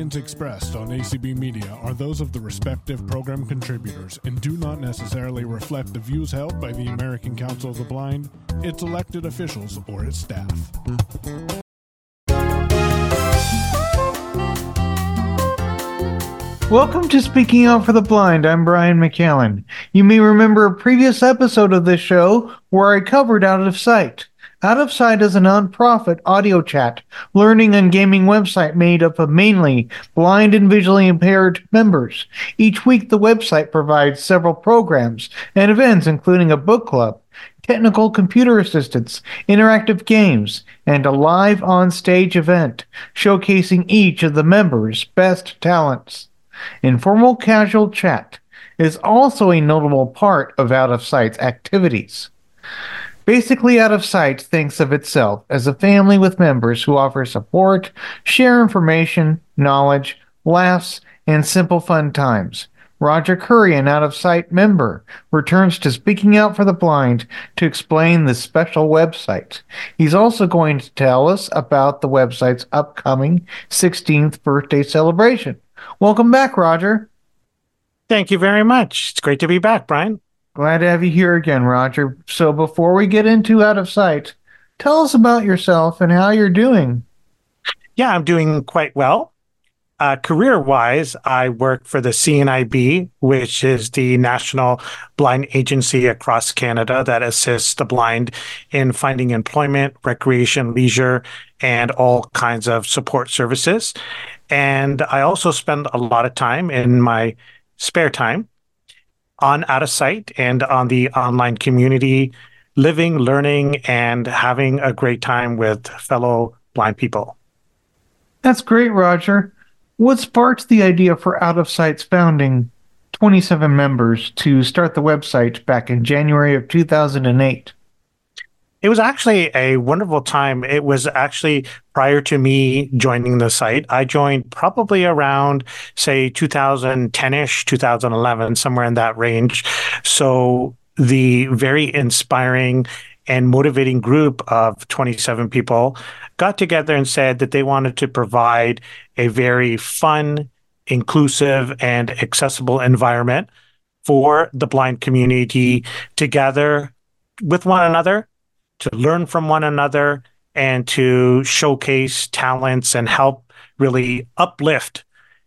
opinions expressed on ACB Media are those of the respective program contributors and do not necessarily reflect the views held by the American Council of the Blind, its elected officials, or its staff. Welcome to Speaking Out for the Blind. I'm Brian McAllen. You may remember a previous episode of this show where I covered Out of Sight. Out of Sight is a nonprofit audio chat, learning and gaming website made up of mainly blind and visually impaired members. Each week, the website provides several programs and events, including a book club, technical computer assistance, interactive games, and a live on stage event showcasing each of the members' best talents. Informal casual chat is also a notable part of Out of Sight's activities. Basically, Out of Sight thinks of itself as a family with members who offer support, share information, knowledge, laughs, and simple fun times. Roger Khouri, an Out of Sight member, returns to Speaking Out for the Blind to explain the special website. He's also going to tell us about the website's upcoming 16th birthday celebration. Welcome back, Roger. Thank you very much. It's great to be back, Brian. Glad to have you here again, Roger. So before we get into Out of Sight, tell us about yourself and how you're doing. Yeah, I'm doing quite well. Uh, career wise, I work for the CNIB, which is the National Blind Agency across Canada that assists the blind in finding employment, recreation, leisure, and all kinds of support services. And I also spend a lot of time in my spare time on Out of Sight and on the online community, living, learning, and having a great time with fellow blind people. That's great, Roger. What sparked the idea for Out of Sight's founding 27 members to start the website back in January of 2008? It was actually a wonderful time. It was actually prior to me joining the site. I joined probably around, say, 2010 ish, 2011, somewhere in that range. So the very inspiring and motivating group of 27 people got together and said that they wanted to provide a very fun, inclusive, and accessible environment for the blind community to gather with one another to learn from one another and to showcase talents and help really uplift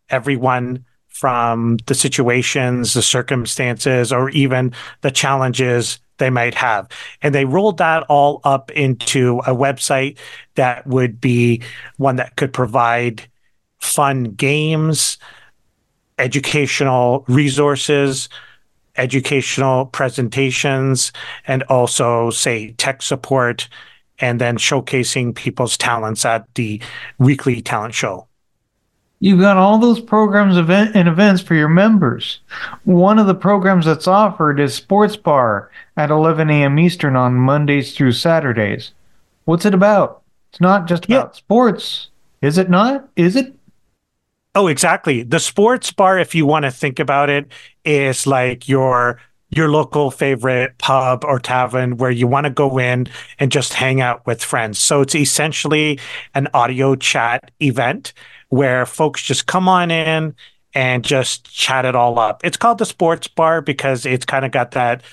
everyone from the situations, the circumstances, or even the challenges they might have. And they rolled that all up into a website that would be one that could provide fun games, educational resources, educational presentations and also say tech support and then showcasing people's talents at the weekly talent show. You've got all those programs event and events for your members. One of the programs that's offered is Sports Bar at 11 a.m. Eastern on Mondays through Saturdays. What's it about? It's not just about yeah. sports, is it not? Is it? Oh, exactly. The sports bar, if you want to think about it, is like your your local favorite pub or tavern where you want to go in and just hang out with friends. So it's essentially an audio chat event where folks just come on in and just chat it all up. It's called the sports bar because it's kind of got that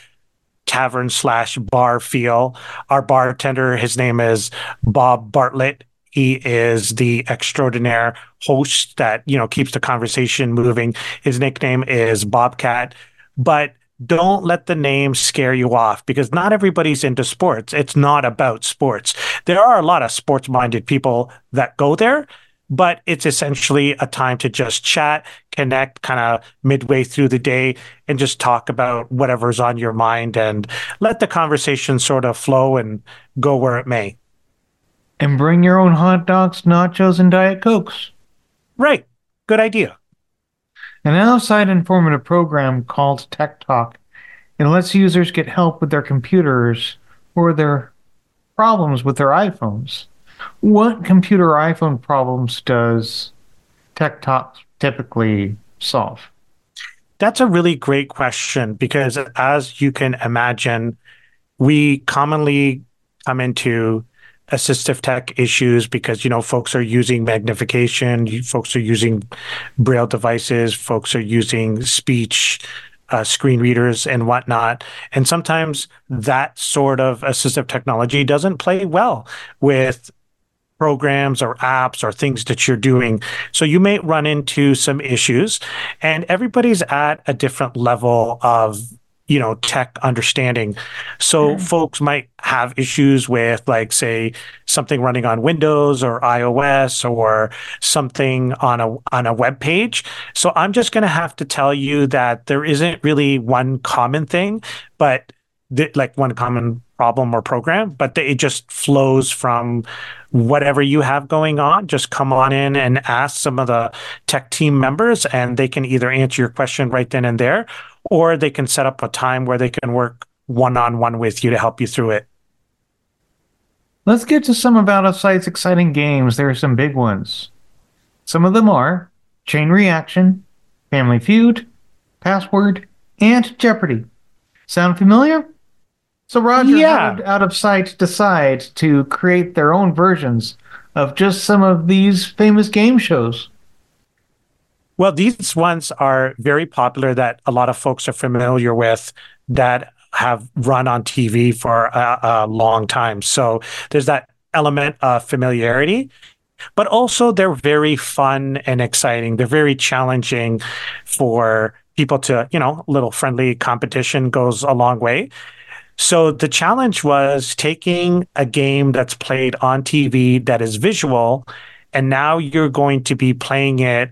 tavern slash bar feel. Our bartender, his name is Bob Bartlett. He is the extraordinaire host that, you know, keeps the conversation moving. His nickname is Bobcat. But don't let the name scare you off because not everybody's into sports. It's not about sports. There are a lot of sports minded people that go there, but it's essentially a time to just chat, connect kind of midway through the day and just talk about whatever's on your mind and let the conversation sort of flow and go where it may and bring your own hot dogs, nachos, and Diet Cokes. Right. Good idea. An outside informative program called Tech Talk. It lets users get help with their computers or their problems with their iPhones. What computer or iPhone problems does Tech Talk typically solve? That's a really great question because, as you can imagine, we commonly come into assistive tech issues because you know folks are using magnification, folks are using braille devices, folks are using speech uh, screen readers and whatnot. And sometimes that sort of assistive technology doesn't play well with programs or apps or things that you're doing. So you may run into some issues, and everybody's at a different level of you know tech understanding. So mm. folks might have issues with like say something running on windows or ios or something on a on a web page. So i'm just going to have to tell you that there isn't really one common thing but th- like one common problem or program but it just flows from whatever you have going on, just come on in and ask some of the tech team members, and they can either answer your question right then and there, or they can set up a time where they can work one on one with you to help you through it. Let's get to some of Out of Sight's exciting games. There are some big ones. Some of them are Chain Reaction, Family Feud, Password, and Jeopardy. Sound familiar? So Roger, yeah. Out of Sight decide to create their own versions of just some of these famous game shows? Well, these ones are very popular that a lot of folks are familiar with that have run on TV for a, a long time. So there's that element of familiarity but also they're very fun and exciting. They're very challenging for people to, you know, a little friendly competition goes a long way. So the challenge was taking a game that's played on TV that is visual, and now you're going to be playing it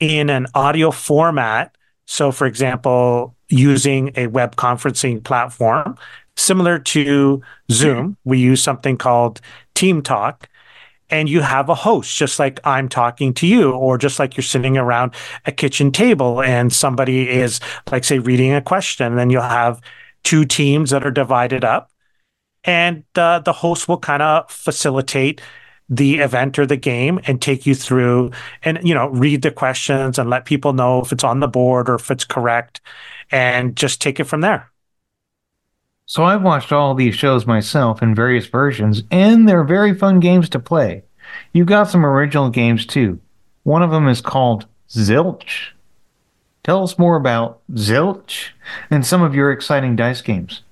in an audio format. So, for example, using a web conferencing platform similar to Zoom, we use something called Team Talk. And you have a host, just like I'm talking to you, or just like you're sitting around a kitchen table and somebody is, like, say, reading a question. And then you'll have two teams that are divided up, and uh, the host will kind of facilitate the event or the game and take you through and you know read the questions and let people know if it's on the board or if it's correct and just take it from there. So i've watched all these shows myself in various versions and they're very fun games to play. You've got some original games too. One of them is called zilch. Tell us more about Zilch and some of your exciting dice games.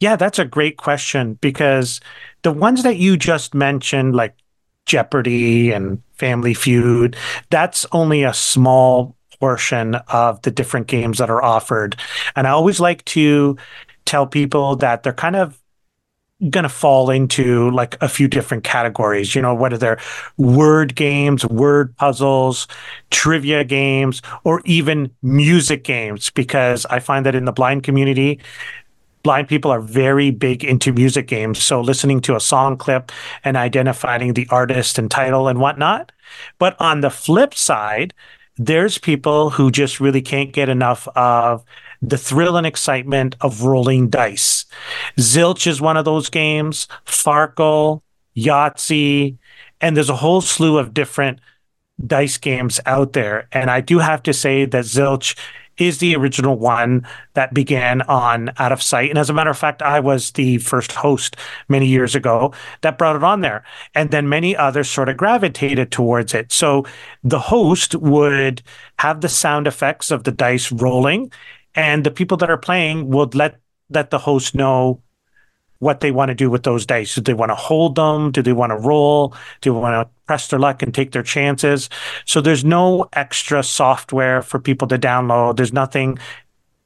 Yeah, that's a great question because the ones that you just mentioned, like Jeopardy and Family Feud, that's only a small portion of the different games that are offered. And I always like to tell people that they're kind of going to fall into like a few different categories. You know, whether they're word games, word puzzles, trivia games, or even music games, because I find that in the blind community, blind people are very big into music games. So listening to a song clip and identifying the artist and title and whatnot. But on the flip side, there's people who just really can't get enough of the thrill and excitement of rolling dice. Zilch is one of those games, Farkle, Yahtzee, and there's a whole slew of different dice games out there. And I do have to say that Zilch is the original one that began on Out of Sight. And as a matter of fact, I was the first host many years ago that brought it on there. And then many others sort of gravitated towards it. So the host would have the sound effects of the dice rolling and the people that are playing would let let the host know what they want to do with those dice. Do they want to hold them? Do they want to roll? Do they want to press their luck and take their chances? So there's no extra software for people to download. There's nothing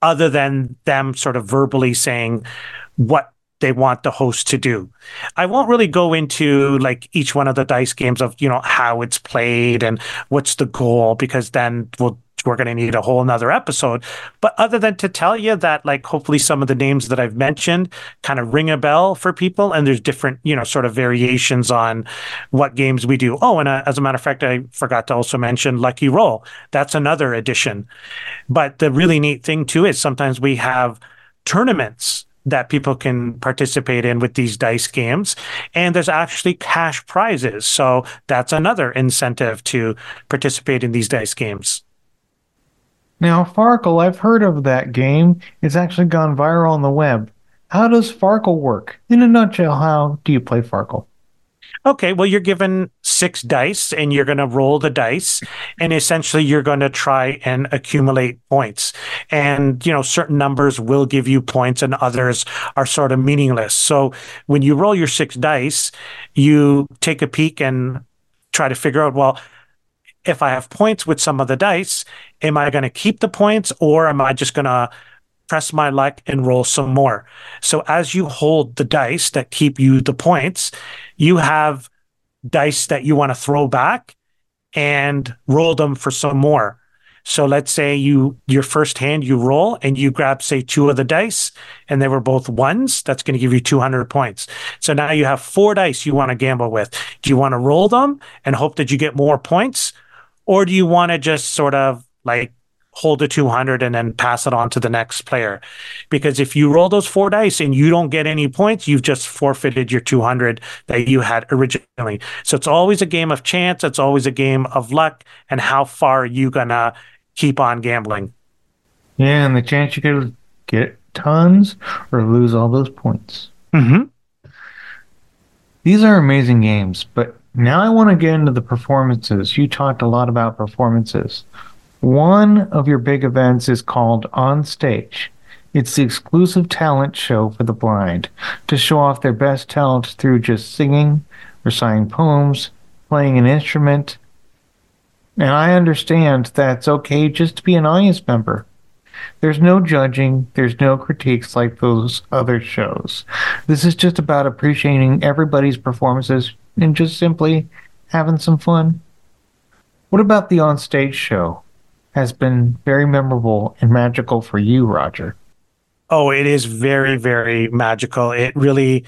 other than them sort of verbally saying what they want the host to do. I won't really go into like each one of the dice games of, you know, how it's played and what's the goal because then we'll we're going to need a whole nother episode. But other than to tell you that, like, hopefully some of the names that I've mentioned kind of ring a bell for people, and there's different, you know, sort of variations on what games we do. Oh, and uh, as a matter of fact, I forgot to also mention Lucky Roll. That's another addition. But the really neat thing too is sometimes we have tournaments that people can participate in with these dice games. And there's actually cash prizes. So that's another incentive to participate in these dice games. Now, Farkle, I've heard of that game. It's actually gone viral on the web. How does Farkle work? In a nutshell, how do you play Farkle? Okay, well, you're given six dice and you're going to roll the dice and essentially you're going to try and accumulate points. And, you know, certain numbers will give you points and others are sort of meaningless. So when you roll your six dice, you take a peek and try to figure out, well, if I have points with some of the dice, am I going to keep the points or am I just going to press my luck and roll some more. So as you hold the dice that keep you the points, you have dice that you want to throw back and roll them for some more. So let's say you your first hand you roll and you grab say two of the dice and they were both ones, that's going to give you 200 points. So now you have four dice you want to gamble with. Do you want to roll them and hope that you get more points or do you want to just sort of like hold the 200 and then pass it on to the next player. Because if you roll those four dice and you don't get any points, you've just forfeited your 200 that you had originally. So it's always a game of chance. It's always a game of luck and how far you gonna keep on gambling. Yeah, and the chance you could get tons or lose all those points. Mm-hmm. These are amazing games, but now I want to get into the performances. You talked a lot about performances. One of your big events is called On Stage. It's the exclusive talent show for the blind to show off their best talent through just singing, reciting poems, playing an instrument. And I understand that it's okay just to be an audience member. There's no judging, there's no critiques like those other shows. This is just about appreciating everybody's performances and just simply having some fun. What about the on stage show? has been very memorable and magical for you, Roger. Oh, it is very, very magical. It really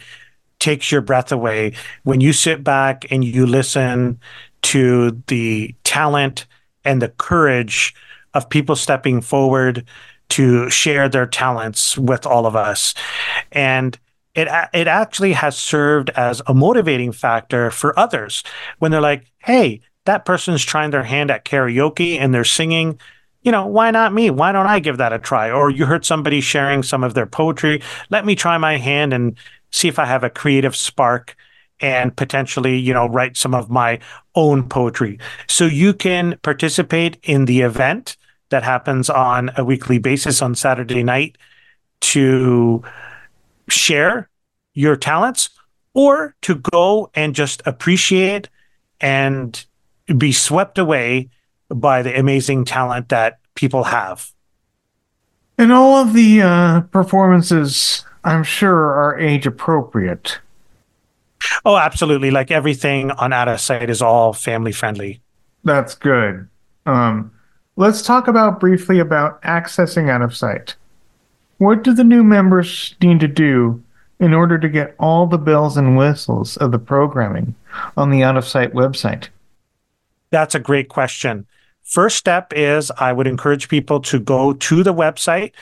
takes your breath away when you sit back and you listen to the talent and the courage of people stepping forward to share their talents with all of us. And it it actually has served as a motivating factor for others when they're like, "Hey, that person's trying their hand at karaoke and they're singing you know, why not me? Why don't I give that a try? Or you heard somebody sharing some of their poetry. Let me try my hand and see if I have a creative spark and potentially, you know, write some of my own poetry. So you can participate in the event that happens on a weekly basis on Saturday night to share your talents or to go and just appreciate and be swept away by the amazing talent that people have. And all of the uh, performances, I'm sure, are age appropriate. Oh, absolutely. Like everything on Out of Sight is all family friendly. That's good. Um, let's talk about briefly about accessing Out of Sight. What do the new members need to do in order to get all the bells and whistles of the programming on the Out of Sight website? That's a great question. First step is I would encourage people to go to the website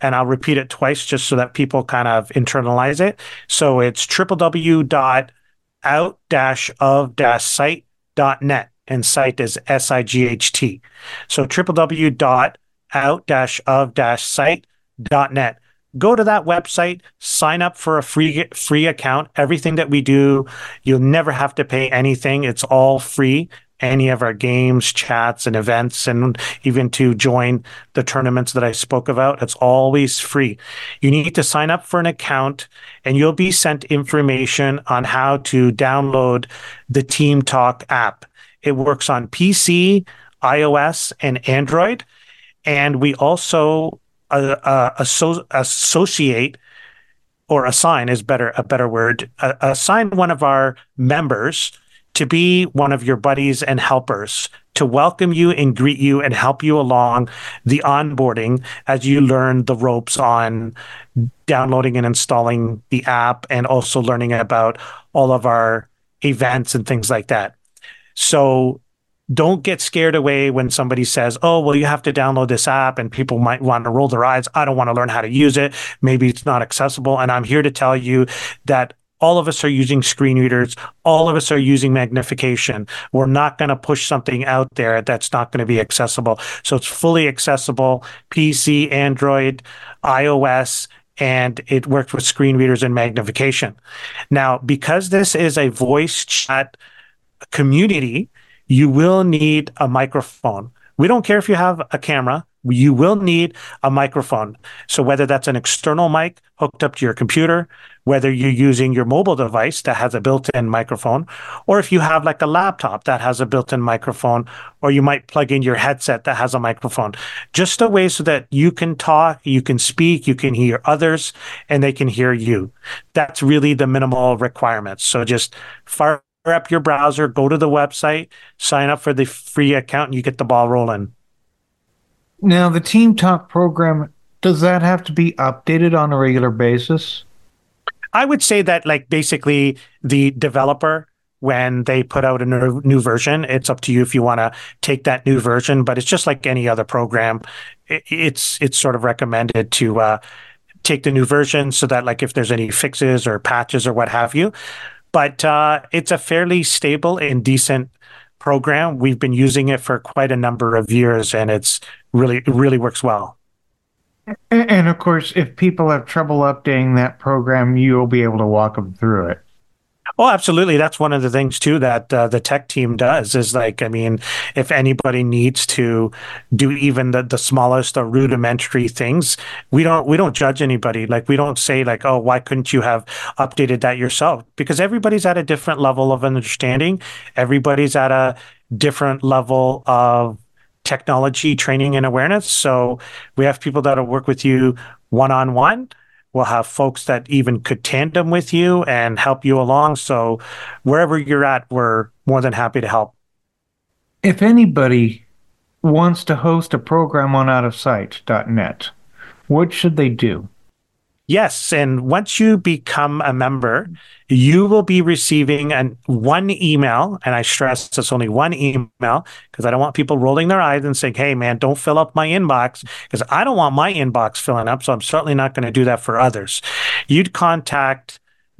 and I'll repeat it twice just so that people kind of internalize it. So it's www.out-of-sight.net and sight is S-I-G-H-T. So www.out-of-sight.net. Go to that website, sign up for a free free account. Everything that we do, you'll never have to pay anything. It's all free any of our games, chats, and events, and even to join the tournaments that I spoke about. It's always free. You need to sign up for an account, and you'll be sent information on how to download the Team Talk app. It works on PC, iOS, and Android. And we also uh, uh, asso- associate or assign is better a better word uh, assign one of our members to be one of your buddies and helpers to welcome you and greet you and help you along the onboarding as you learn the ropes on downloading and installing the app and also learning about all of our events and things like that. So don't get scared away when somebody says, Oh, well, you have to download this app and people might want to roll their eyes. I don't want to learn how to use it. Maybe it's not accessible. And I'm here to tell you that all of us are using screen readers. All of us are using magnification. We're not going to push something out there that's not going to be accessible. So it's fully accessible PC, Android, iOS, and it worked with screen readers and magnification. Now, because this is a voice chat community, you will need a microphone. We don't care if you have a camera you will need a microphone. So whether that's an external mic hooked up to your computer, whether you're using your mobile device that has a built-in microphone, or if you have like a laptop that has a built-in microphone, or you might plug in your headset that has a microphone, just a way so that you can talk, you can speak, you can hear others, and they can hear you. That's really the minimal requirements. So just fire up your browser, go to the website, sign up for the free account, and you get the ball rolling. Now, the Team Talk program, does that have to be updated on a regular basis? I would say that, like, basically, the developer, when they put out a new version, it's up to you if you want to take that new version. But it's just like any other program. It's it's sort of recommended to uh, take the new version so that, like, if there's any fixes or patches or what have you. But uh, it's a fairly stable and decent program. We've been using it for quite a number of years, and it's really it really works well. And of course, if people have trouble updating that program, you'll be able to walk them through it. Oh, absolutely. That's one of the things too that uh, the tech team does is like, I mean, if anybody needs to do even the, the smallest or rudimentary things, we don't we don't judge anybody. Like we don't say like, oh, why couldn't you have updated that yourself? Because everybody's at a different level of understanding. Everybody's at a different level of technology training and awareness. So we have people that'll work with you one on one We'll have folks that even could tandem with you and help you along. So wherever you're at, we're more than happy to help. If anybody wants to host a program on outofsight.net, what should they do? Yes, and once you become a member, you will be receiving an one email, and I stress it's only one email because I don't want people rolling their eyes and saying, "Hey, man, don't fill up my inbox," because I don't want my inbox filling up. So I'm certainly not going to do that for others. You'd contact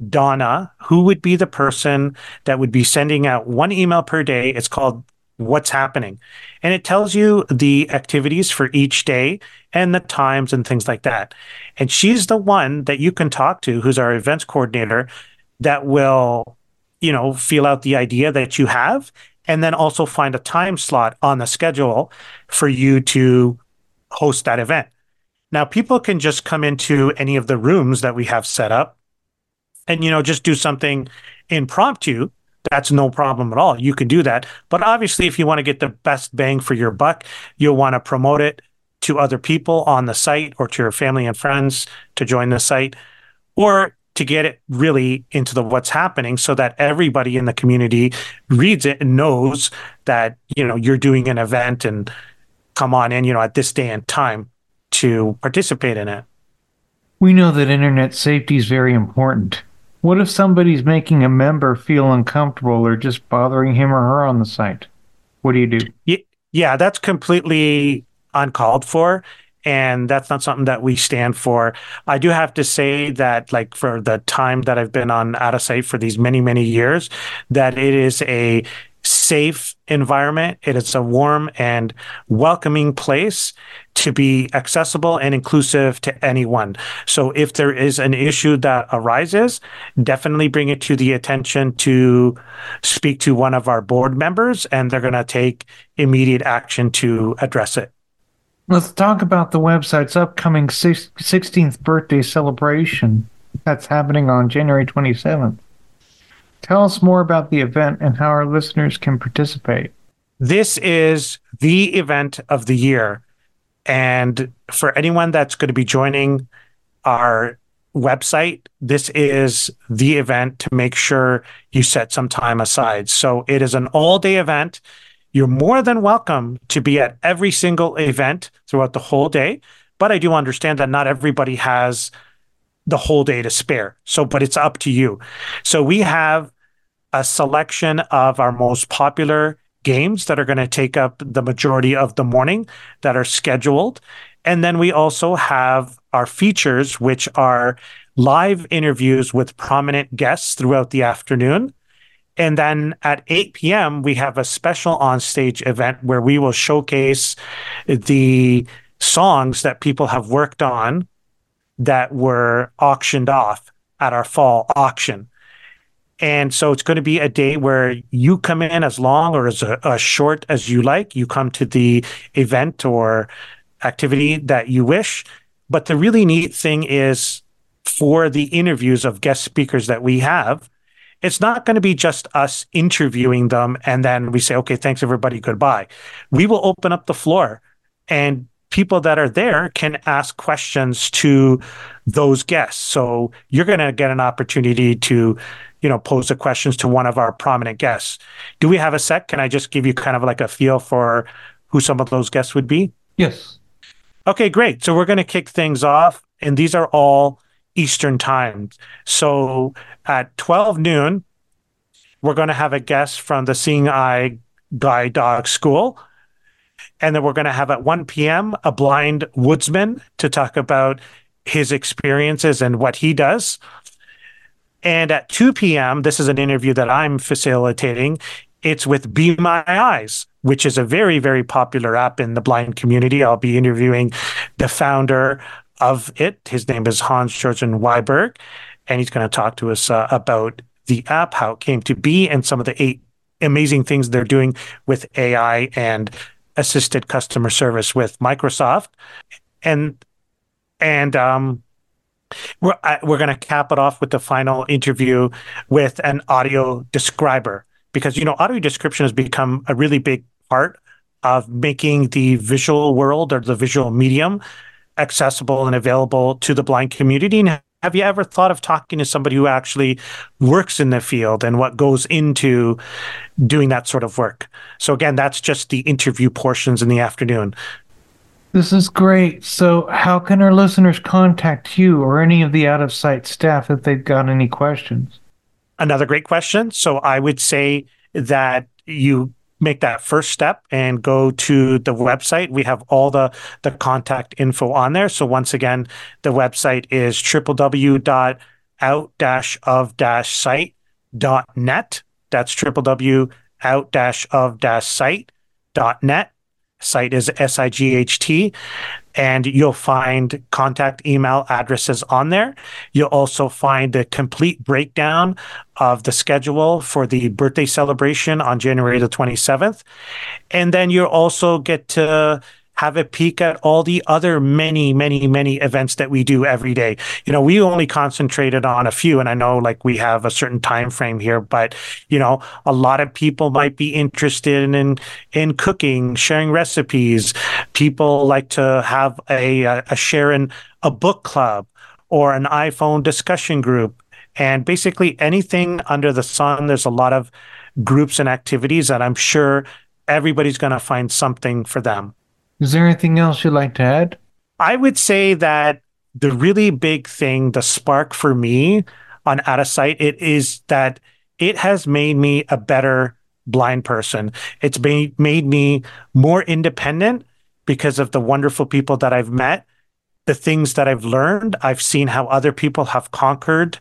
Donna, who would be the person that would be sending out one email per day. It's called what's happening. And it tells you the activities for each day and the times and things like that. And she's the one that you can talk to, who's our events coordinator, that will, you know, feel out the idea that you have and then also find a time slot on the schedule for you to host that event. Now, people can just come into any of the rooms that we have set up and, you know, just do something impromptu that's no problem at all. You can do that. But obviously, if you want to get the best bang for your buck, you'll want to promote it to other people on the site or to your family and friends to join the site or to get it really into the what's happening so that everybody in the community reads it and knows that you know you're doing an event and come on in you know at this day and time to participate in it we know that internet safety is very important what if somebody's making a member feel uncomfortable or just bothering him or her on the site? What do you do? Yeah, that's completely uncalled for. And that's not something that we stand for. I do have to say that, like, for the time that I've been on out of sight for these many, many years, that it is a safe environment. It is a warm and welcoming place to be accessible and inclusive to anyone. So if there is an issue that arises, definitely bring it to the attention to speak to one of our board members and they're going to take immediate action to address it. Let's talk about the website's upcoming 16th birthday celebration that's happening on January 27th. Tell us more about the event and how our listeners can participate. This is the event of the year. And for anyone that's going to be joining our website, this is the event to make sure you set some time aside. So it is an all day event. You're more than welcome to be at every single event throughout the whole day. But I do understand that not everybody has the whole day to spare. So, but it's up to you. So we have a selection of our most popular games that are going to take up the majority of the morning that are scheduled. And then we also have our features, which are live interviews with prominent guests throughout the afternoon. And then at 8 p.m., we have a special on-stage event where we will showcase the songs that people have worked on that were auctioned off at our fall auction. And so it's going to be a day where you come in as long or as, as short as you like. You come to the event or activity that you wish. But the really neat thing is for the interviews of guest speakers that we have, it's not going to be just us interviewing them and then we say, okay, thanks everybody, goodbye. We will open up the floor and people that are there can ask questions to those guests. So you're going to get an opportunity to, you know, pose the questions to one of our prominent guests. Do we have a set? Can I just give you kind of like a feel for who some of those guests would be? Yes. Okay, great. So we're going to kick things off, and these are all Eastern time. So at 12 noon, we're going to have a guest from the Seeing Eye Guide Dog School. And then we're going to have at 1 p.m. a blind woodsman to talk about his experiences and what he does. And at 2 p.m., this is an interview that I'm facilitating. It's with Be My Eyes, which is a very, very popular app in the blind community. I'll be interviewing the founder of it. His name is Hans Jorgen Wiberg, and he's going to talk to us uh, about the app, how it came to be, and some of the eight amazing things they're doing with AI and assisted customer service with Microsoft. And and um, we're we're going to cap it off with the final interview with an audio describer because you know audio description has become a really big part of making the visual world or the visual medium accessible and available to the blind community. Have you ever thought of talking to somebody who actually works in the field and what goes into doing that sort of work? So, again, that's just the interview portions in the afternoon. This is great. So, how can our listeners contact you or any of the out of sight staff if they've got any questions? Another great question. So, I would say that you make that first step and go to the website. We have all the, the contact info on there. So once again, the website is www.out-of-sight.net. That's www.out-of-sight.net. Sight is S-I-G-H-T and you'll find contact email addresses on there. You'll also find a complete breakdown of the schedule for the birthday celebration on January the 27th. And then you'll also get to have a peek at all the other many, many, many events that we do every day. You know, we only concentrated on a few, and I know like we have a certain time frame here, but you know, a lot of people might be interested in in cooking, sharing recipes. People like to have a a share in a book club or an iPhone discussion group, and basically anything under the sun. There's a lot of groups and activities that I'm sure everybody's going to find something for them. Is there anything else you'd like to add? I would say that the really big thing, the spark for me on Out of Sight, it is that it has made me a better blind person. It's made, made me more independent because of the wonderful people that I've met, the things that I've learned. I've seen how other people have conquered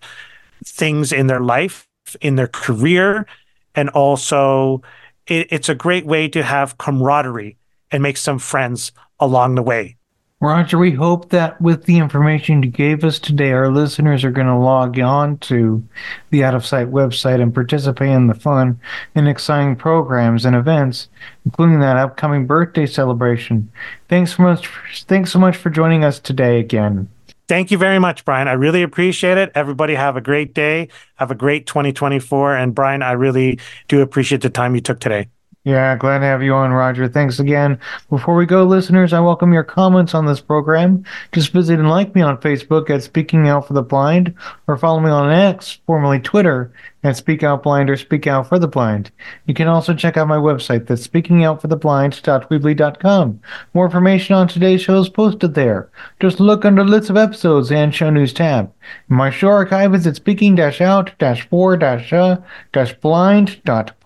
things in their life, in their career. And also, it, it's a great way to have camaraderie and make some friends along the way. Roger, we hope that with the information you gave us today, our listeners are going to log on to the Out of Sight website and participate in the fun and exciting programs and events, including that upcoming birthday celebration. Thanks so much. Thanks so much for joining us today again. Thank you very much, Brian. I really appreciate it. Everybody have a great day. Have a great 2024. And Brian, I really do appreciate the time you took today. Yeah, glad to have you on, Roger. Thanks again. Before we go, listeners, I welcome your comments on this program. Just visit and like me on Facebook at Speaking Out for the Blind, or follow me on X, formerly Twitter, at Speak Out Blind or Speak Out for the Blind. You can also check out my website, that's speakingoutfortheblind.weebly.com. More information on today's show is posted there. Just look under lists of episodes and show news tab. My show archive is at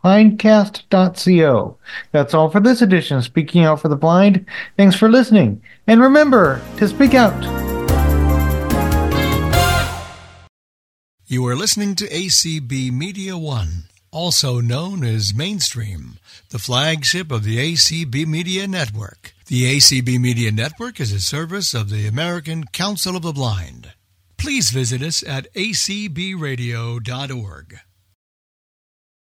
speaking-out-for-blind.pinecast.co. That's all for this edition of Speaking Out for the Blind. Thanks for listening, and remember to speak out. You are listening to ACB Media One, also known as Mainstream, the flagship of the ACB Media Network. The ACB Media Network is a service of the American Council of the Blind. Please visit us at acbradio.org.